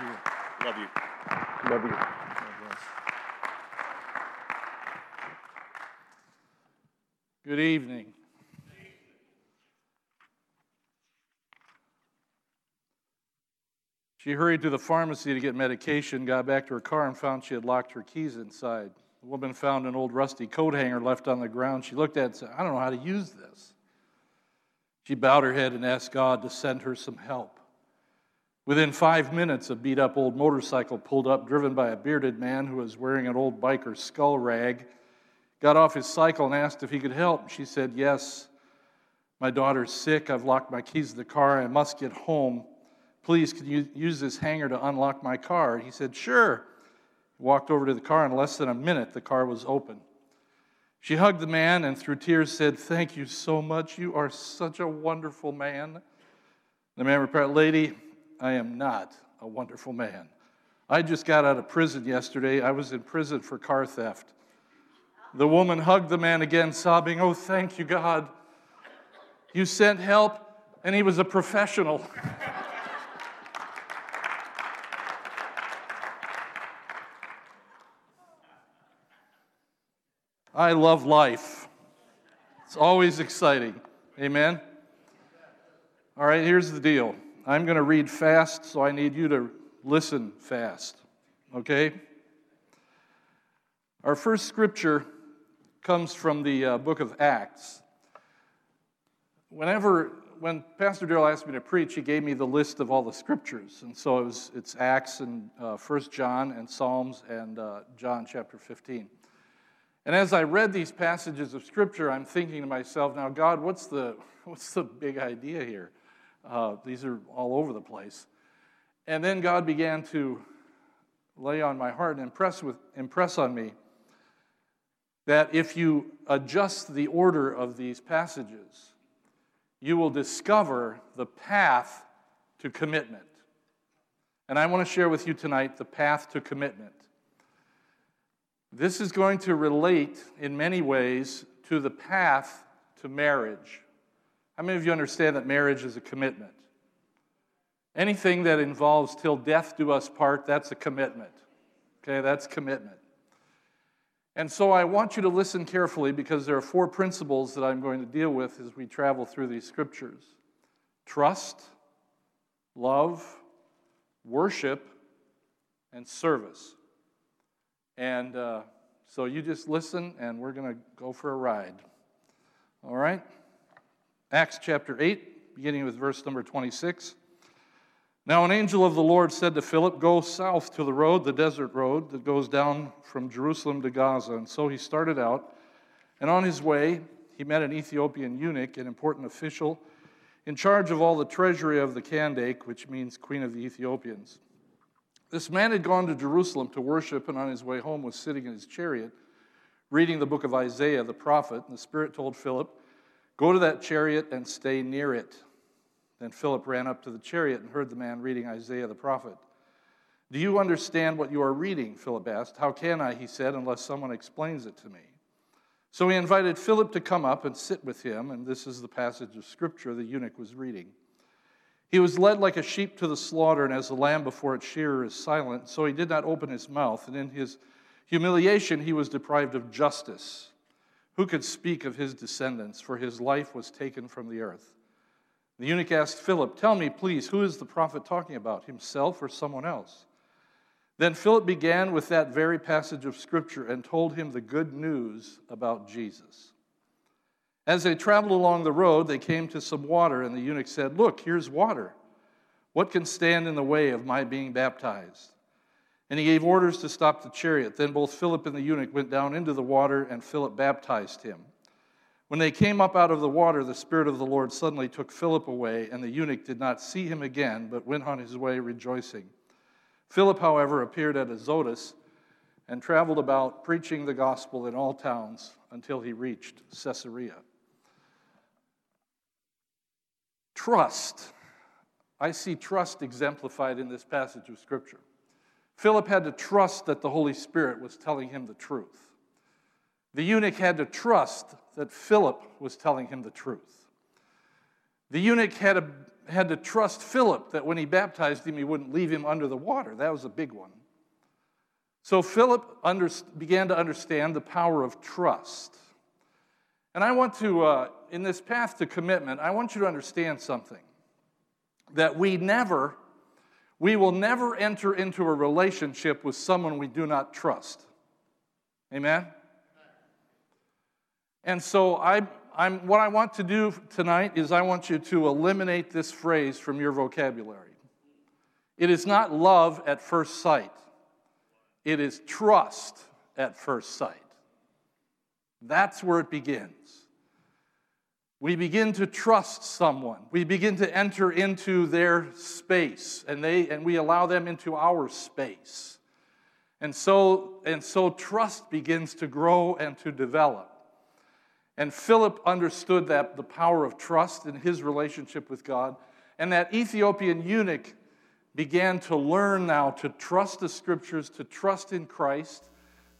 Love you. Love you. Good evening. She hurried to the pharmacy to get medication, got back to her car, and found she had locked her keys inside. The woman found an old rusty coat hanger left on the ground. She looked at it and said, I don't know how to use this. She bowed her head and asked God to send her some help. Within five minutes, a beat up old motorcycle pulled up, driven by a bearded man who was wearing an old biker's skull rag. Got off his cycle and asked if he could help. She said, Yes, my daughter's sick. I've locked my keys in the car. I must get home. Please, can you use this hanger to unlock my car? He said, Sure. Walked over to the car. In less than a minute, the car was open. She hugged the man and through tears said, Thank you so much. You are such a wonderful man. The man replied, Lady, I am not a wonderful man. I just got out of prison yesterday. I was in prison for car theft. The woman hugged the man again, sobbing, Oh, thank you, God. You sent help, and he was a professional. I love life. It's always exciting. Amen? All right, here's the deal I'm going to read fast, so I need you to listen fast. Okay? Our first scripture comes from the uh, book of Acts. Whenever, when Pastor Darrell asked me to preach, he gave me the list of all the scriptures. And so it was, it's Acts and uh, 1 John and Psalms and uh, John chapter 15. And as I read these passages of scripture, I'm thinking to myself, now, God, what's the, what's the big idea here? Uh, these are all over the place. And then God began to lay on my heart and impress, with, impress on me that if you adjust the order of these passages, you will discover the path to commitment. And I want to share with you tonight the path to commitment. This is going to relate in many ways to the path to marriage. How many of you understand that marriage is a commitment? Anything that involves till death do us part, that's a commitment. Okay, that's commitment. And so I want you to listen carefully because there are four principles that I'm going to deal with as we travel through these scriptures trust, love, worship, and service. And uh, so you just listen, and we're going to go for a ride. All right? Acts chapter 8, beginning with verse number 26. Now, an angel of the Lord said to Philip, Go south to the road, the desert road that goes down from Jerusalem to Gaza. And so he started out, and on his way, he met an Ethiopian eunuch, an important official in charge of all the treasury of the Kandake, which means Queen of the Ethiopians. This man had gone to Jerusalem to worship, and on his way home was sitting in his chariot, reading the book of Isaiah the prophet. And the Spirit told Philip, Go to that chariot and stay near it. Then Philip ran up to the chariot and heard the man reading Isaiah the prophet. Do you understand what you are reading? Philip asked. How can I, he said, unless someone explains it to me? So he invited Philip to come up and sit with him, and this is the passage of scripture the eunuch was reading. He was led like a sheep to the slaughter, and as a lamb before its shearer is silent, so he did not open his mouth, and in his humiliation he was deprived of justice. Who could speak of his descendants? For his life was taken from the earth. The eunuch asked Philip, Tell me, please, who is the prophet talking about, himself or someone else? Then Philip began with that very passage of Scripture and told him the good news about Jesus. As they traveled along the road, they came to some water, and the eunuch said, Look, here's water. What can stand in the way of my being baptized? And he gave orders to stop the chariot. Then both Philip and the eunuch went down into the water, and Philip baptized him. When they came up out of the water, the Spirit of the Lord suddenly took Philip away, and the eunuch did not see him again, but went on his way rejoicing. Philip, however, appeared at Azotus and traveled about preaching the gospel in all towns until he reached Caesarea. Trust. I see trust exemplified in this passage of Scripture. Philip had to trust that the Holy Spirit was telling him the truth. The eunuch had to trust that Philip was telling him the truth. The eunuch had to had to trust Philip that when he baptized him, he wouldn't leave him under the water. That was a big one. So Philip under, began to understand the power of trust. And I want to, uh, in this path to commitment, I want you to understand something that we never, we will never enter into a relationship with someone we do not trust. Amen? And so I, I'm, what I want to do tonight is I want you to eliminate this phrase from your vocabulary. It is not love at first sight. It is trust at first sight. That's where it begins. We begin to trust someone. We begin to enter into their space and they and we allow them into our space. And so and so trust begins to grow and to develop. And Philip understood that the power of trust in his relationship with God and that Ethiopian eunuch began to learn now to trust the scriptures, to trust in Christ,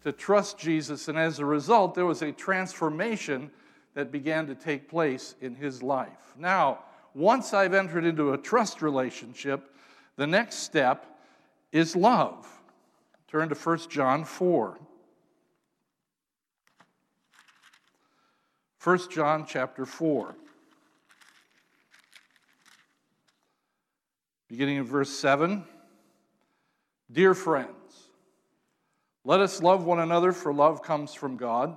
to trust Jesus. And as a result, there was a transformation that began to take place in his life. Now, once I've entered into a trust relationship, the next step is love. Turn to 1 John 4. 1 John chapter 4. beginning in verse 7. Dear friends, let us love one another, for love comes from God.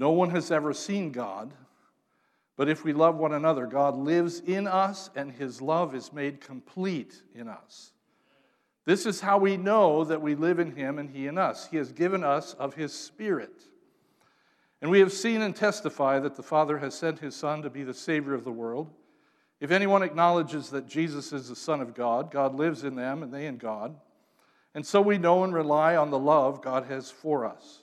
No one has ever seen God, but if we love one another, God lives in us and his love is made complete in us. This is how we know that we live in him and he in us. He has given us of his Spirit. And we have seen and testify that the Father has sent his Son to be the Savior of the world. If anyone acknowledges that Jesus is the Son of God, God lives in them and they in God. And so we know and rely on the love God has for us.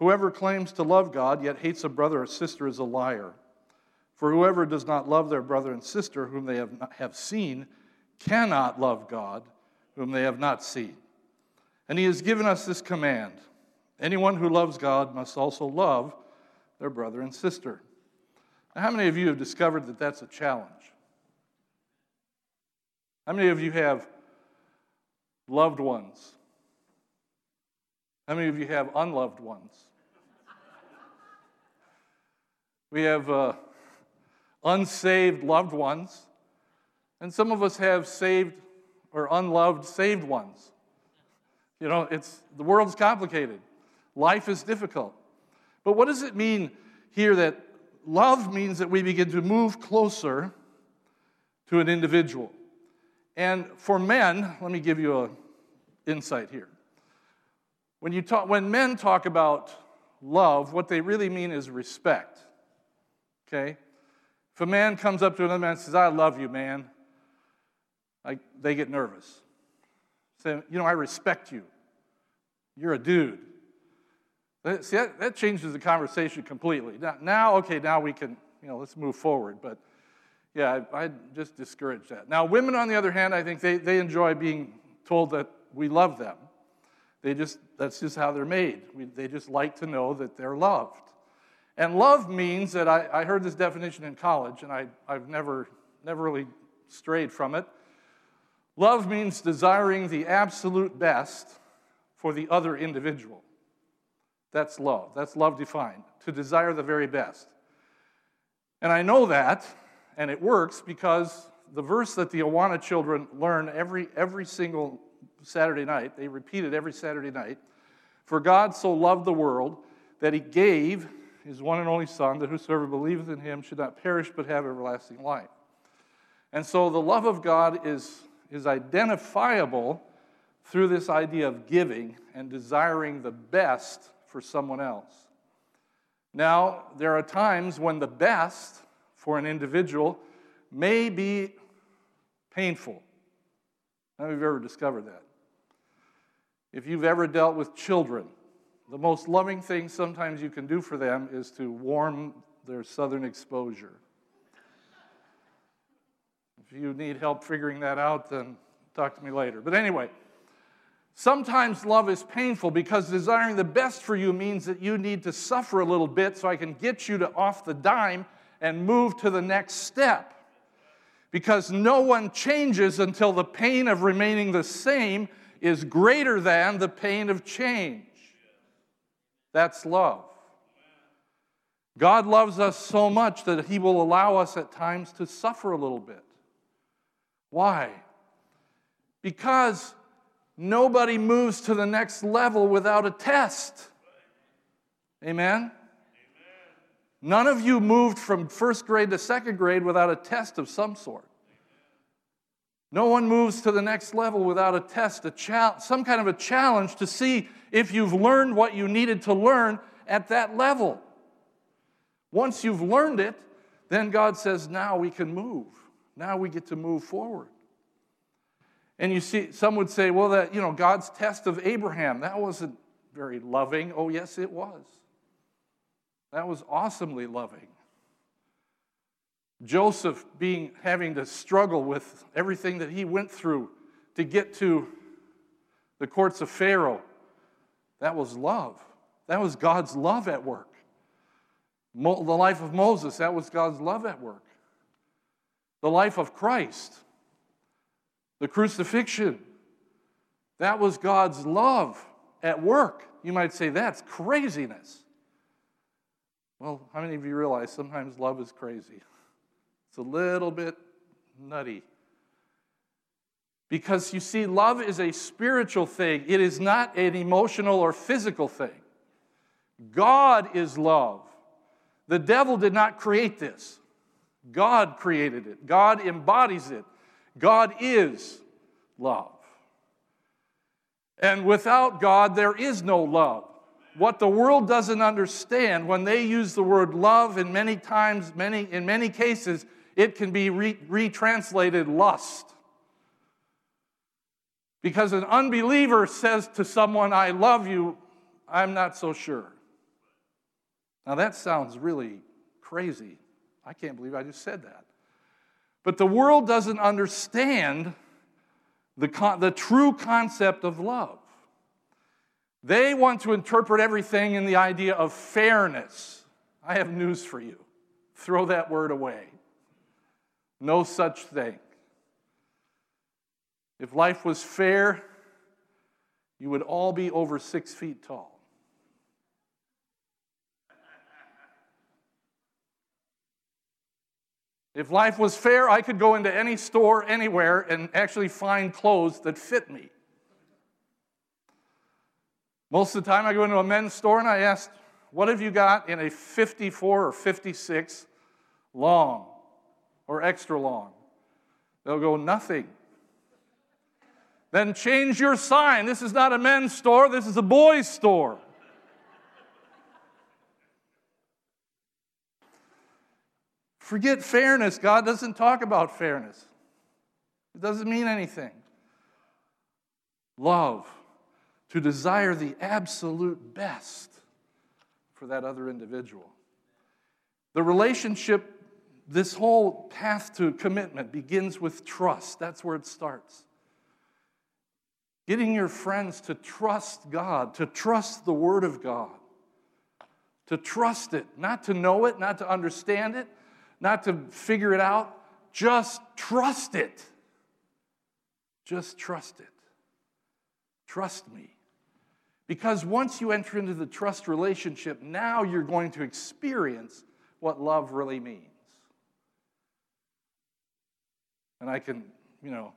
Whoever claims to love God yet hates a brother or sister is a liar. For whoever does not love their brother and sister whom they have, not, have seen cannot love God whom they have not seen. And he has given us this command anyone who loves God must also love their brother and sister. Now, how many of you have discovered that that's a challenge? How many of you have loved ones? How many of you have unloved ones? We have uh, unsaved loved ones, and some of us have saved or unloved saved ones. You know, it's the world's complicated. Life is difficult. But what does it mean here that love means that we begin to move closer to an individual. And for men, let me give you an insight here. When, you talk, when men talk about love, what they really mean is respect. Okay? If a man comes up to another man and says, I love you, man, I, they get nervous. Say, you know, I respect you. You're a dude. See, that, that changes the conversation completely. Now, now, okay, now we can, you know, let's move forward. But yeah, I, I just discourage that. Now, women, on the other hand, I think they, they enjoy being told that we love them. They just, that's just how they're made. We, they just like to know that they're loved. And love means that I, I heard this definition in college, and I, I've never, never really strayed from it. Love means desiring the absolute best for the other individual. That's love. That's love defined, to desire the very best. And I know that, and it works because the verse that the Awana children learn every, every single Saturday night, they repeat it every Saturday night. For God so loved the world that he gave his one and only Son, that whosoever believeth in him should not perish but have everlasting life. And so the love of God is, is identifiable through this idea of giving and desiring the best for someone else. Now, there are times when the best for an individual may be painful. How many of you ever discovered that? If you've ever dealt with children, the most loving thing sometimes you can do for them is to warm their southern exposure. If you need help figuring that out, then talk to me later. But anyway, sometimes love is painful because desiring the best for you means that you need to suffer a little bit so I can get you to off the dime and move to the next step. Because no one changes until the pain of remaining the same is greater than the pain of change. That's love. God loves us so much that He will allow us at times to suffer a little bit. Why? Because nobody moves to the next level without a test. Amen? None of you moved from first grade to second grade without a test of some sort. No one moves to the next level without a test, a some kind of a challenge to see if you've learned what you needed to learn at that level. Once you've learned it, then God says, now we can move. Now we get to move forward. And you see, some would say, well, that, you know, God's test of Abraham, that wasn't very loving. Oh, yes, it was. That was awesomely loving. Joseph being having to struggle with everything that he went through to get to the courts of Pharaoh. That was love. That was God's love at work. Mo- the life of Moses, that was God's love at work. The life of Christ, the crucifixion, that was God's love at work. You might say that's craziness. Well, how many of you realize sometimes love is crazy? It's a little bit nutty. Because you see, love is a spiritual thing, it is not an emotional or physical thing. God is love. The devil did not create this, God created it, God embodies it. God is love. And without God, there is no love. What the world doesn't understand when they use the word love in many times, many, in many cases, it can be re- retranslated lust. Because an unbeliever says to someone, I love you, I'm not so sure. Now that sounds really crazy. I can't believe I just said that. But the world doesn't understand the, con- the true concept of love. They want to interpret everything in the idea of fairness. I have news for you. Throw that word away. No such thing. If life was fair, you would all be over six feet tall. If life was fair, I could go into any store anywhere and actually find clothes that fit me. Most of the time, I go into a men's store and I ask, What have you got in a 54 or 56 long or extra long? They'll go, Nothing. Then change your sign. This is not a men's store, this is a boys' store. Forget fairness. God doesn't talk about fairness, it doesn't mean anything. Love, to desire the absolute best for that other individual. The relationship, this whole path to commitment begins with trust. That's where it starts. Getting your friends to trust God, to trust the Word of God, to trust it, not to know it, not to understand it, not to figure it out. Just trust it. Just trust it. Trust me. Because once you enter into the trust relationship, now you're going to experience what love really means. And I can, you know,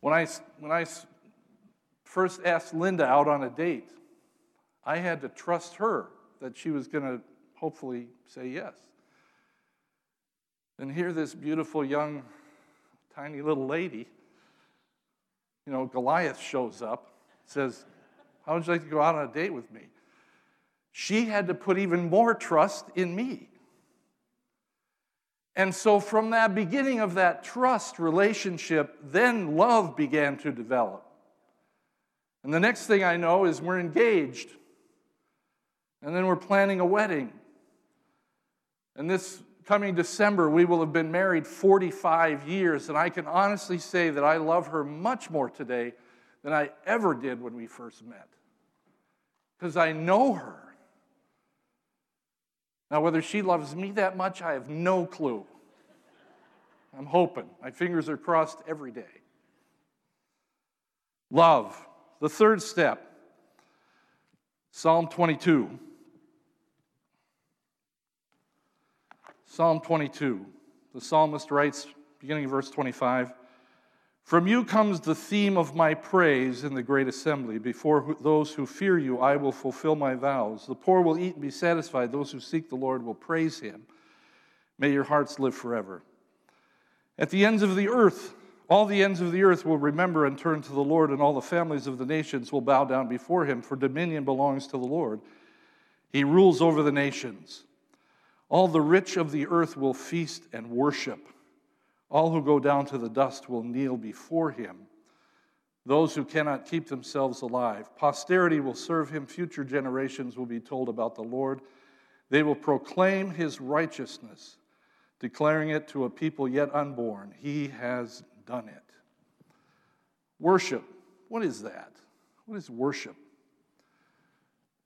when I, when I first asked Linda out on a date, I had to trust her that she was going to hopefully say yes. And here, this beautiful, young, tiny little lady, you know, Goliath shows up, says, How would you like to go out on a date with me? She had to put even more trust in me. And so, from that beginning of that trust relationship, then love began to develop. And the next thing I know is we're engaged. And then we're planning a wedding. And this coming December, we will have been married 45 years. And I can honestly say that I love her much more today than I ever did when we first met. Because I know her. Now, whether she loves me that much, I have no clue. I'm hoping. My fingers are crossed every day. Love. The third step Psalm 22. Psalm 22. The psalmist writes, beginning of verse 25 From you comes the theme of my praise in the great assembly. Before those who fear you, I will fulfill my vows. The poor will eat and be satisfied. Those who seek the Lord will praise him. May your hearts live forever. At the ends of the earth, all the ends of the earth will remember and turn to the Lord, and all the families of the nations will bow down before him, for dominion belongs to the Lord. He rules over the nations. All the rich of the earth will feast and worship. All who go down to the dust will kneel before him. Those who cannot keep themselves alive. Posterity will serve him. Future generations will be told about the Lord. They will proclaim his righteousness, declaring it to a people yet unborn. He has done it. Worship. What is that? What is worship?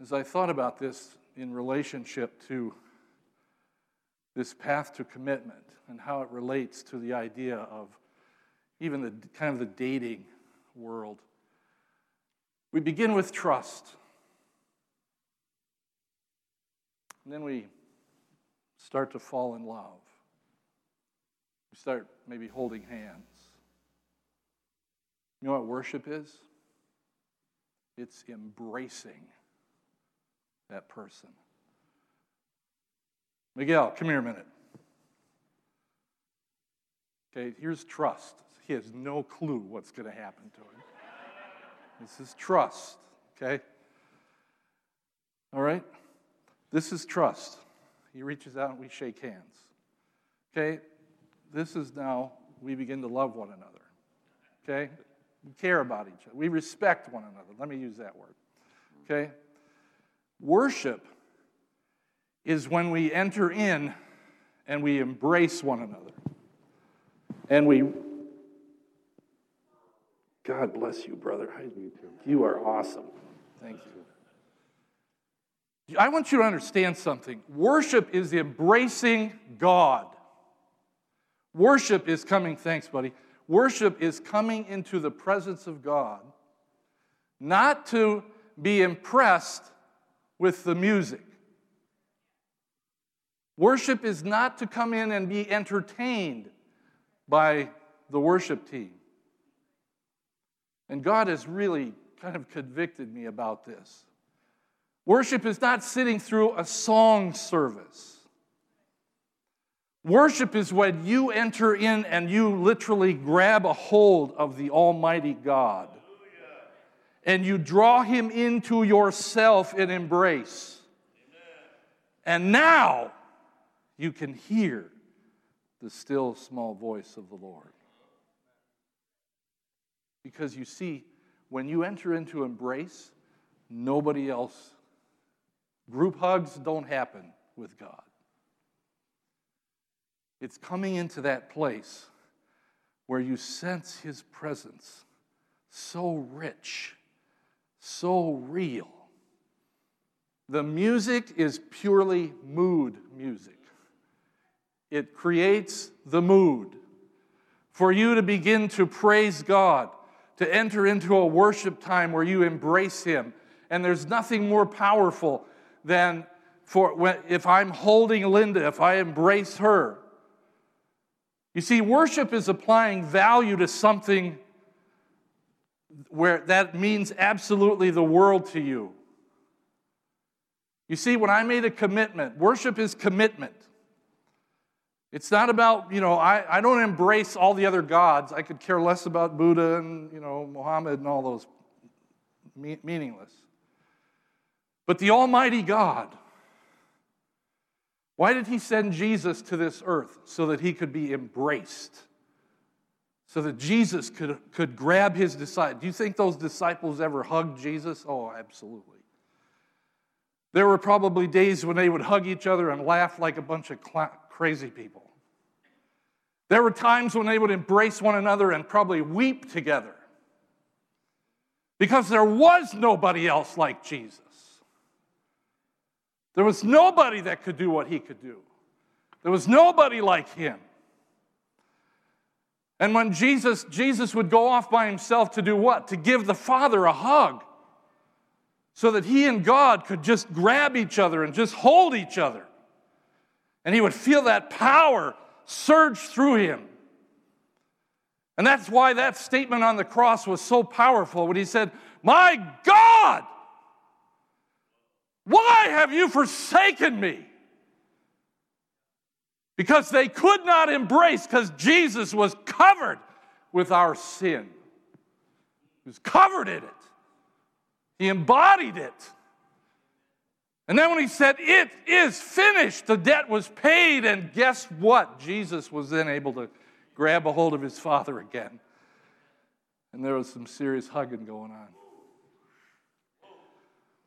As I thought about this in relationship to this path to commitment and how it relates to the idea of even the kind of the dating world. We begin with trust. And then we start to fall in love. We start maybe holding hands. You know what worship is? It's embracing that person. Miguel, come here a minute. Okay, here's trust. He has no clue what's going to happen to him. This is trust, okay? All right? This is trust. He reaches out and we shake hands. Okay? This is now, we begin to love one another. Okay? We care about each other. We respect one another. Let me use that word. Okay? Worship is when we enter in and we embrace one another. And we, God bless you, brother. You are awesome. Thank you. I want you to understand something. Worship is embracing God. Worship is coming, thanks, buddy. Worship is coming into the presence of God, not to be impressed with the music. Worship is not to come in and be entertained by the worship team. And God has really kind of convicted me about this. Worship is not sitting through a song service. Worship is when you enter in and you literally grab a hold of the Almighty God and you draw Him into yourself in embrace. And now you can hear the still small voice of the Lord. Because you see, when you enter into embrace, nobody else, group hugs don't happen with God. It's coming into that place where you sense His presence so rich, so real. The music is purely mood music it creates the mood for you to begin to praise God, to enter into a worship time where you embrace Him. And there's nothing more powerful than for when, if I'm holding Linda, if I embrace her. You see, worship is applying value to something where that means absolutely the world to you. You see, when I made a commitment, worship is commitment. It's not about, you know, I, I don't embrace all the other gods. I could care less about Buddha and, you know, Muhammad and all those me- meaningless. But the Almighty God, why did He send Jesus to this earth? So that He could be embraced. So that Jesus could, could grab His disciples. Do you think those disciples ever hugged Jesus? Oh, absolutely. There were probably days when they would hug each other and laugh like a bunch of cl- crazy people. There were times when they would embrace one another and probably weep together because there was nobody else like Jesus. There was nobody that could do what he could do. There was nobody like him. And when Jesus, Jesus would go off by himself to do what? To give the Father a hug so that he and God could just grab each other and just hold each other. And he would feel that power surge through him. And that's why that statement on the cross was so powerful when he said, My God, why have you forsaken me? Because they could not embrace, because Jesus was covered with our sin. He was covered in it. He embodied it. And then when he said, It is finished, the debt was paid. And guess what? Jesus was then able to grab a hold of his father again. And there was some serious hugging going on.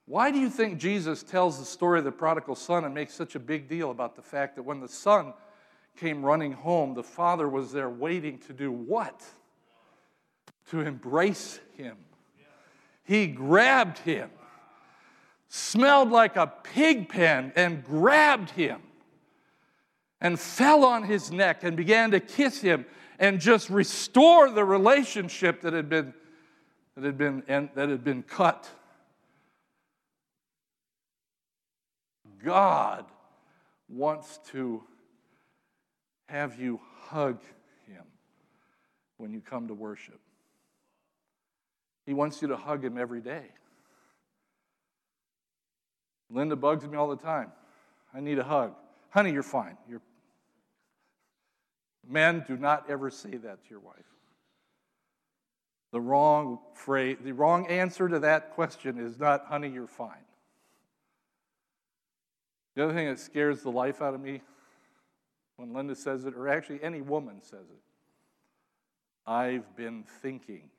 Why do you think Jesus tells the story of the prodigal son and makes such a big deal about the fact that when the son came running home, the father was there waiting to do what? To embrace him. He grabbed him, smelled like a pig pen, and grabbed him and fell on his neck and began to kiss him and just restore the relationship that had been, that had been, that had been cut. God wants to have you hug him when you come to worship. He wants you to hug him every day. Linda bugs me all the time. I need a hug. Honey, you're fine. You're... Men, do not ever say that to your wife. The wrong phrase, the wrong answer to that question is not, honey, you're fine. The other thing that scares the life out of me when Linda says it, or actually any woman says it, I've been thinking.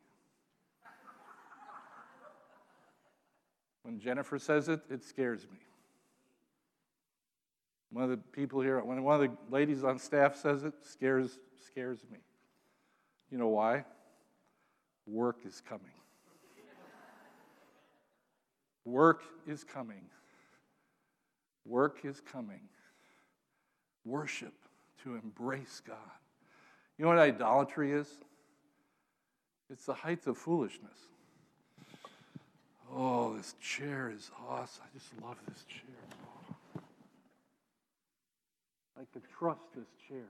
When Jennifer says it, it scares me. One of the people here, when one of the ladies on staff says it, scares scares me. You know why? Work is coming. Work is coming. Work is coming. Worship to embrace God. You know what idolatry is? It's the height of foolishness. Oh, this chair is awesome. I just love this chair. I could trust this chair.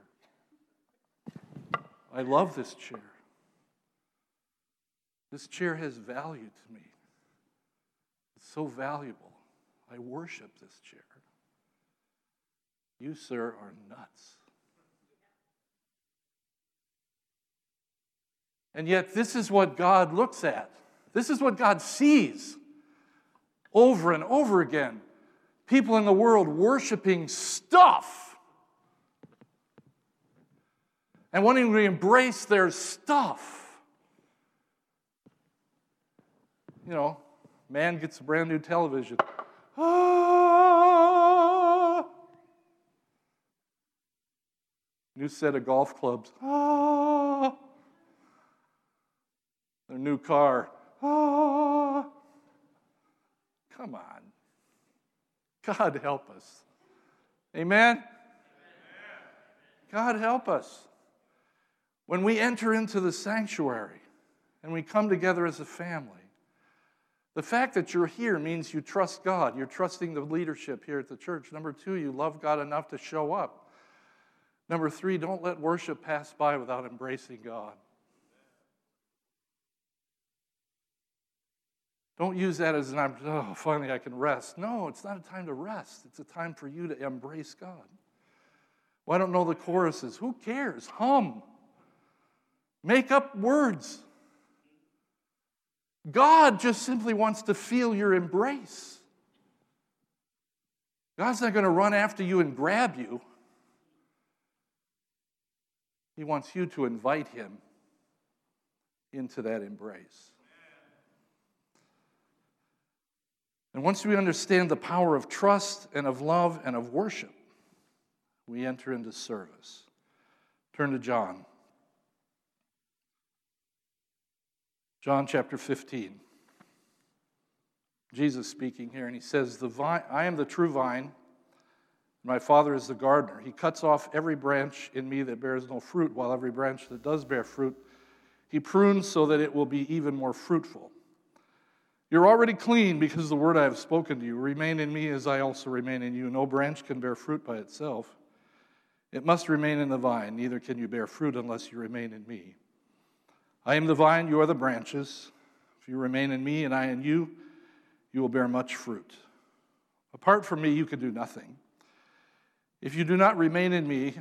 I love this chair. This chair has value to me. It's so valuable. I worship this chair. You, sir, are nuts. And yet, this is what God looks at. This is what God sees over and over again. People in the world worshiping stuff and wanting to embrace their stuff. You know, man gets a brand new television. Ah! New set of golf clubs. Ah! Their new car. Come on. God help us. Amen? God help us. When we enter into the sanctuary and we come together as a family, the fact that you're here means you trust God. You're trusting the leadership here at the church. Number two, you love God enough to show up. Number three, don't let worship pass by without embracing God. Don't use that as an oh, finally I can rest. No, it's not a time to rest. It's a time for you to embrace God. Well, I don't know the choruses. Who cares? Hum. Make up words. God just simply wants to feel your embrace. God's not going to run after you and grab you. He wants you to invite him into that embrace. And once we understand the power of trust and of love and of worship, we enter into service. Turn to John. John chapter 15. Jesus speaking here, and he says, the vine, I am the true vine, my Father is the gardener. He cuts off every branch in me that bears no fruit, while every branch that does bear fruit, he prunes so that it will be even more fruitful. You're already clean because the word I have spoken to you. Remain in me as I also remain in you. No branch can bear fruit by itself. It must remain in the vine, neither can you bear fruit unless you remain in me. I am the vine, you are the branches. If you remain in me and I in you, you will bear much fruit. Apart from me, you can do nothing. If you do not remain in me,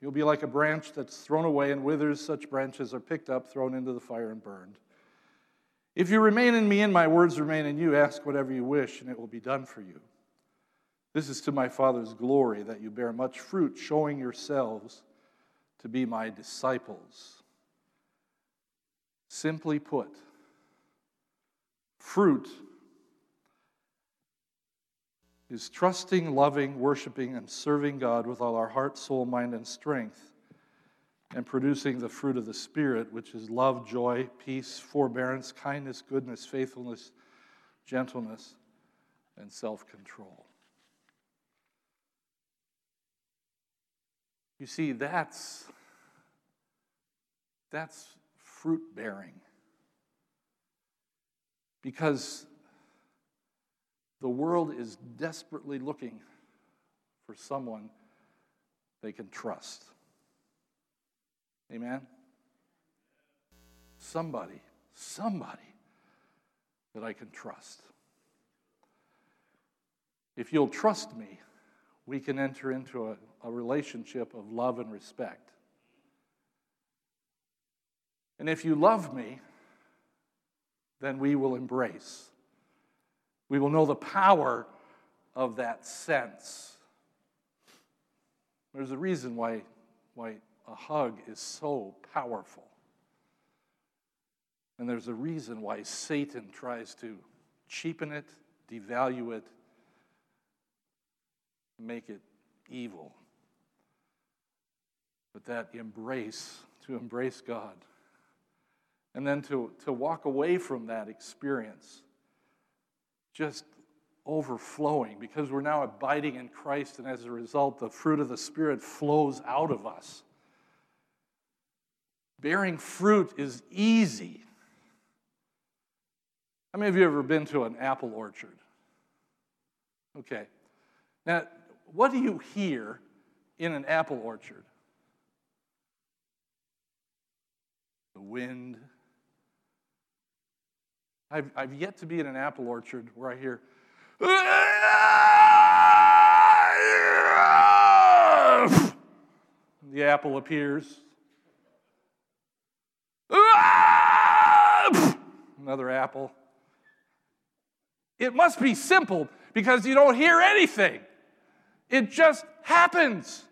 you'll be like a branch that's thrown away and withers. Such branches are picked up, thrown into the fire, and burned. If you remain in me and my words remain in you, ask whatever you wish, and it will be done for you. This is to my Father's glory that you bear much fruit, showing yourselves to be my disciples. Simply put, fruit is trusting, loving, worshiping, and serving God with all our heart, soul, mind, and strength and producing the fruit of the Spirit, which is love, joy, peace, forbearance, kindness, goodness, faithfulness, gentleness, and self control. You see, that's, that's fruit bearing. Because the world is desperately looking for someone they can trust. Amen? Somebody, somebody that I can trust. If you'll trust me, we can enter into a, a relationship of love and respect. And if you love me, then we will embrace. We will know the power of that sense. There's a reason why, why a hug is so powerful. And there's a reason why Satan tries to cheapen it, devalue it, make it evil. But that embrace, to embrace God, and then to, to walk away from that experience, just overflowing because we're now abiding in Christ, and as a result, the fruit of the Spirit flows out of us. Bearing fruit is easy. How many of you ever been to an apple orchard? Okay. Now, what do you hear in an apple orchard? The wind. I've, I've yet to be in an apple orchard where I hear, the apple appears. Another apple. It must be simple because you don't hear anything. It just happens.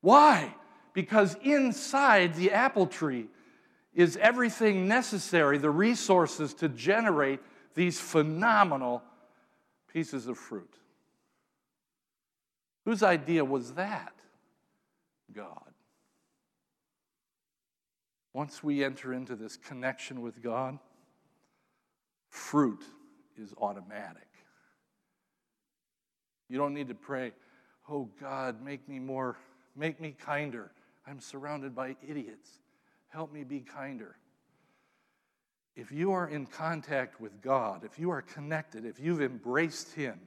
Why? Because inside the apple tree is everything necessary, the resources to generate these phenomenal pieces of fruit. Whose idea was that? God. Once we enter into this connection with God, fruit is automatic. You don't need to pray, oh God, make me more, make me kinder. I'm surrounded by idiots. Help me be kinder. If you are in contact with God, if you are connected, if you've embraced Him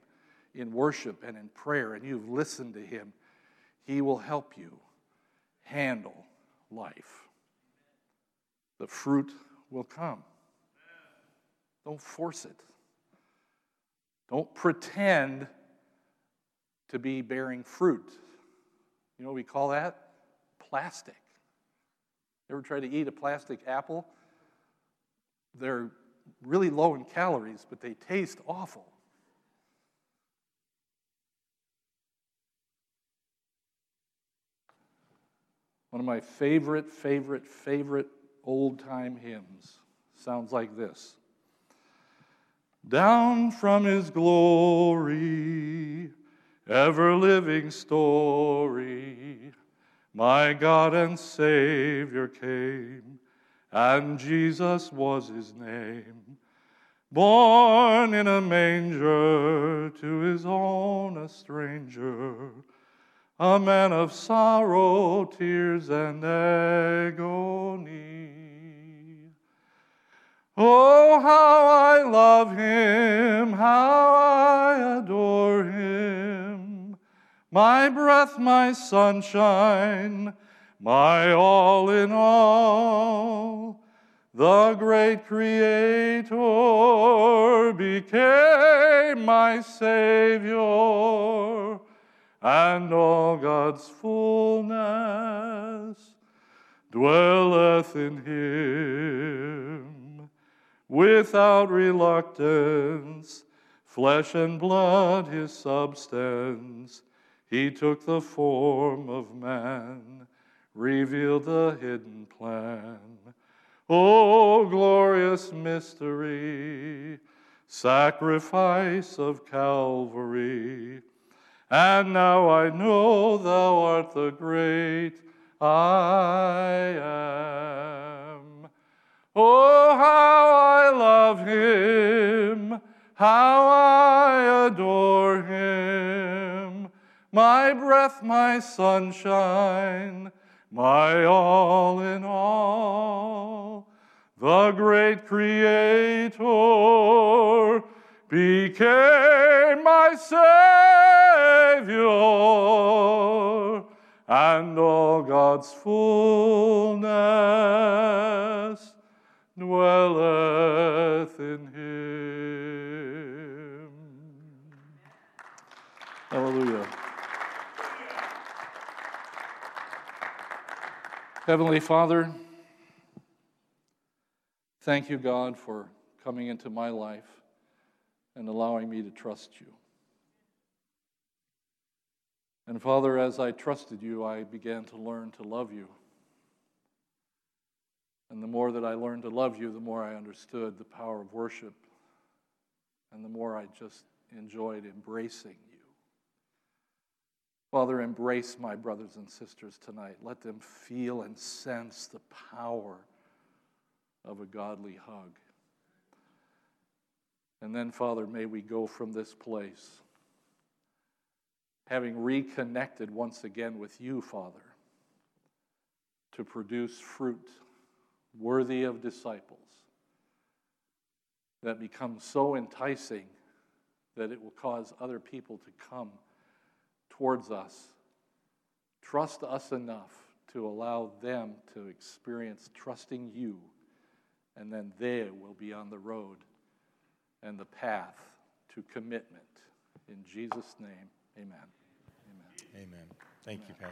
in worship and in prayer, and you've listened to Him, He will help you handle life, the fruit will come. Don't force it. Don't pretend to be bearing fruit. You know we call that? Plastic. Ever try to eat a plastic apple? They're really low in calories, but they taste awful. One of my favorite, favorite, favorite old time hymns sounds like this Down from his glory, ever living story, my God and Savior came, and Jesus was his name. Born in a manger, to his own a stranger a man of sorrow, tears, and agony. Oh, how I love him, how I adore him, my breath, my sunshine, my all in all. The great Creator became my Savior and all God's fullness dwelleth in him. Without reluctance, flesh and blood his substance, he took the form of man, revealed the hidden plan. O glorious mystery, sacrifice of Calvary and now I know thou art the great I am. Oh, how I love him, how I adore him, my breath, my sunshine, my all in all. The great Creator became my Savior, and all God's fullness dwelleth in him. Hallelujah. Heavenly Father, thank you, God, for coming into my life and allowing me to trust you. And Father, as I trusted you, I began to learn to love you. And the more that I learned to love you, the more I understood the power of worship, and the more I just enjoyed embracing you. Father, embrace my brothers and sisters tonight. Let them feel and sense the power of a godly hug. And then, Father, may we go from this place having reconnected once again with you, Father, to produce fruit worthy of disciples that become so enticing that it will cause other people to come towards us, trust us enough to allow them to experience trusting you, and then they will be on the road and the path to commitment. In Jesus' name, amen. Amen. Amen. Thank you, Pastor.